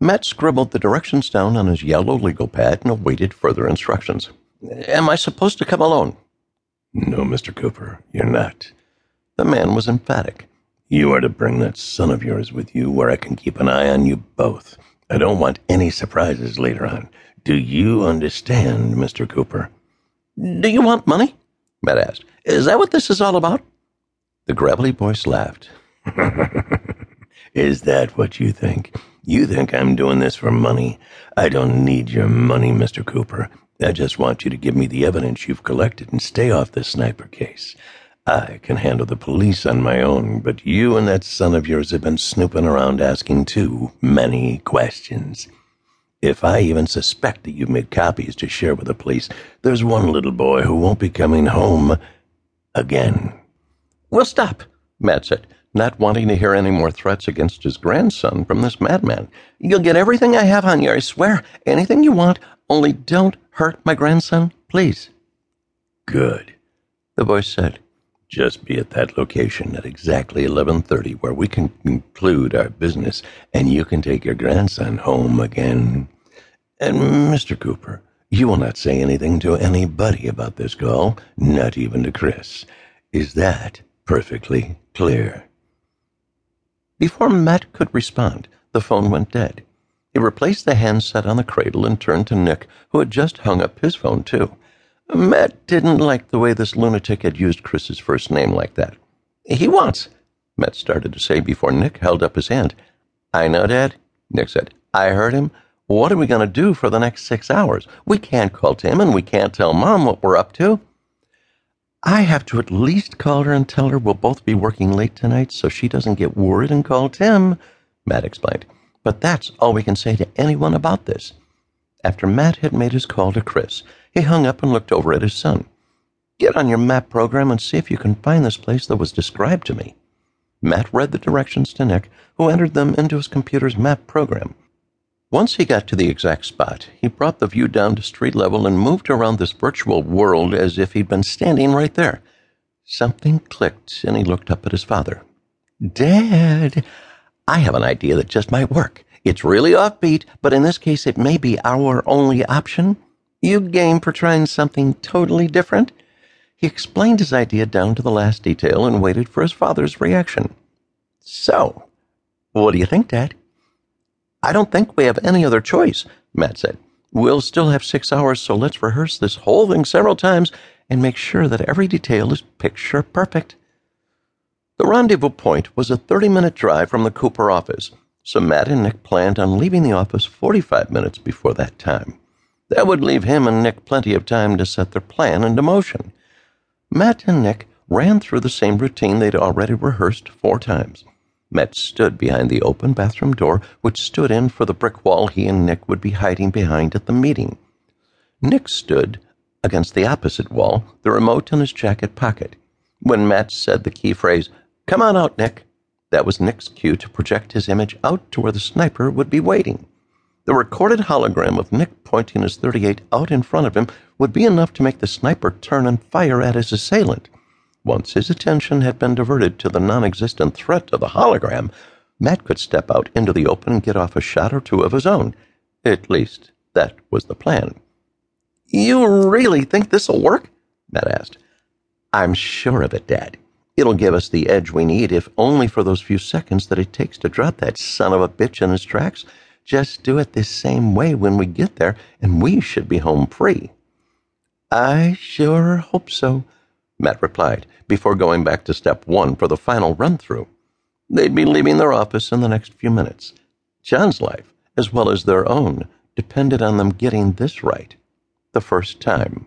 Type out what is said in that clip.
Matt scribbled the directions down on his yellow legal pad and awaited further instructions. Am I supposed to come alone? No, Mr. Cooper, you're not. The man was emphatic. You are to bring that son of yours with you where I can keep an eye on you both. I don't want any surprises later on. Do you understand, Mr. Cooper? Do you want money? Matt asked. Is that what this is all about? The gravelly voice laughed. is that what you think? You think I'm doing this for money? I don't need your money, Mr. Cooper. I just want you to give me the evidence you've collected and stay off the sniper case. I can handle the police on my own, but you and that son of yours have been snooping around asking too many questions. If I even suspect that you've made copies to share with the police, there's one little boy who won't be coming home again. We'll stop, Matt said not wanting to hear any more threats against his grandson from this madman. You'll get everything I have on you, I swear. Anything you want, only don't hurt my grandson, please. Good, the voice said. Just be at that location at exactly 11:30 where we can conclude our business and you can take your grandson home again. And Mr. Cooper, you will not say anything to anybody about this call, not even to Chris. Is that perfectly clear? Before Matt could respond, the phone went dead. He replaced the handset on the cradle and turned to Nick, who had just hung up his phone, too. Matt didn't like the way this lunatic had used Chris's first name like that. He wants, Matt started to say before Nick held up his hand. I know, Dad, Nick said. I heard him. What are we going to do for the next six hours? We can't call Tim and we can't tell Mom what we're up to. I have to at least call her and tell her we'll both be working late tonight so she doesn't get worried and call Tim, Matt explained. But that's all we can say to anyone about this. After Matt had made his call to Chris, he hung up and looked over at his son. Get on your map program and see if you can find this place that was described to me. Matt read the directions to Nick, who entered them into his computer's map program. Once he got to the exact spot, he brought the view down to street level and moved around this virtual world as if he'd been standing right there. Something clicked, and he looked up at his father. Dad, I have an idea that just might work. It's really offbeat, but in this case, it may be our only option. You game for trying something totally different? He explained his idea down to the last detail and waited for his father's reaction. So, what do you think, Dad? I don't think we have any other choice, Matt said. We'll still have six hours, so let's rehearse this whole thing several times and make sure that every detail is picture perfect. The rendezvous point was a 30 minute drive from the Cooper office, so Matt and Nick planned on leaving the office 45 minutes before that time. That would leave him and Nick plenty of time to set their plan into motion. Matt and Nick ran through the same routine they'd already rehearsed four times. Matt stood behind the open bathroom door, which stood in for the brick wall he and Nick would be hiding behind at the meeting. Nick stood against the opposite wall, the remote in his jacket pocket. When Matt said the key phrase, Come on out, Nick, that was Nick's cue to project his image out to where the sniper would be waiting. The recorded hologram of Nick pointing his 38 out in front of him would be enough to make the sniper turn and fire at his assailant. Once his attention had been diverted to the non existent threat of the hologram, Matt could step out into the open and get off a shot or two of his own. At least, that was the plan. You really think this'll work? Matt asked. I'm sure of it, Dad. It'll give us the edge we need, if only for those few seconds that it takes to drop that son of a bitch in his tracks. Just do it the same way when we get there, and we should be home free. I sure hope so, Matt replied, before going back to step one for the final run through. They'd be leaving their office in the next few minutes. John's life, as well as their own, depended on them getting this right the first time.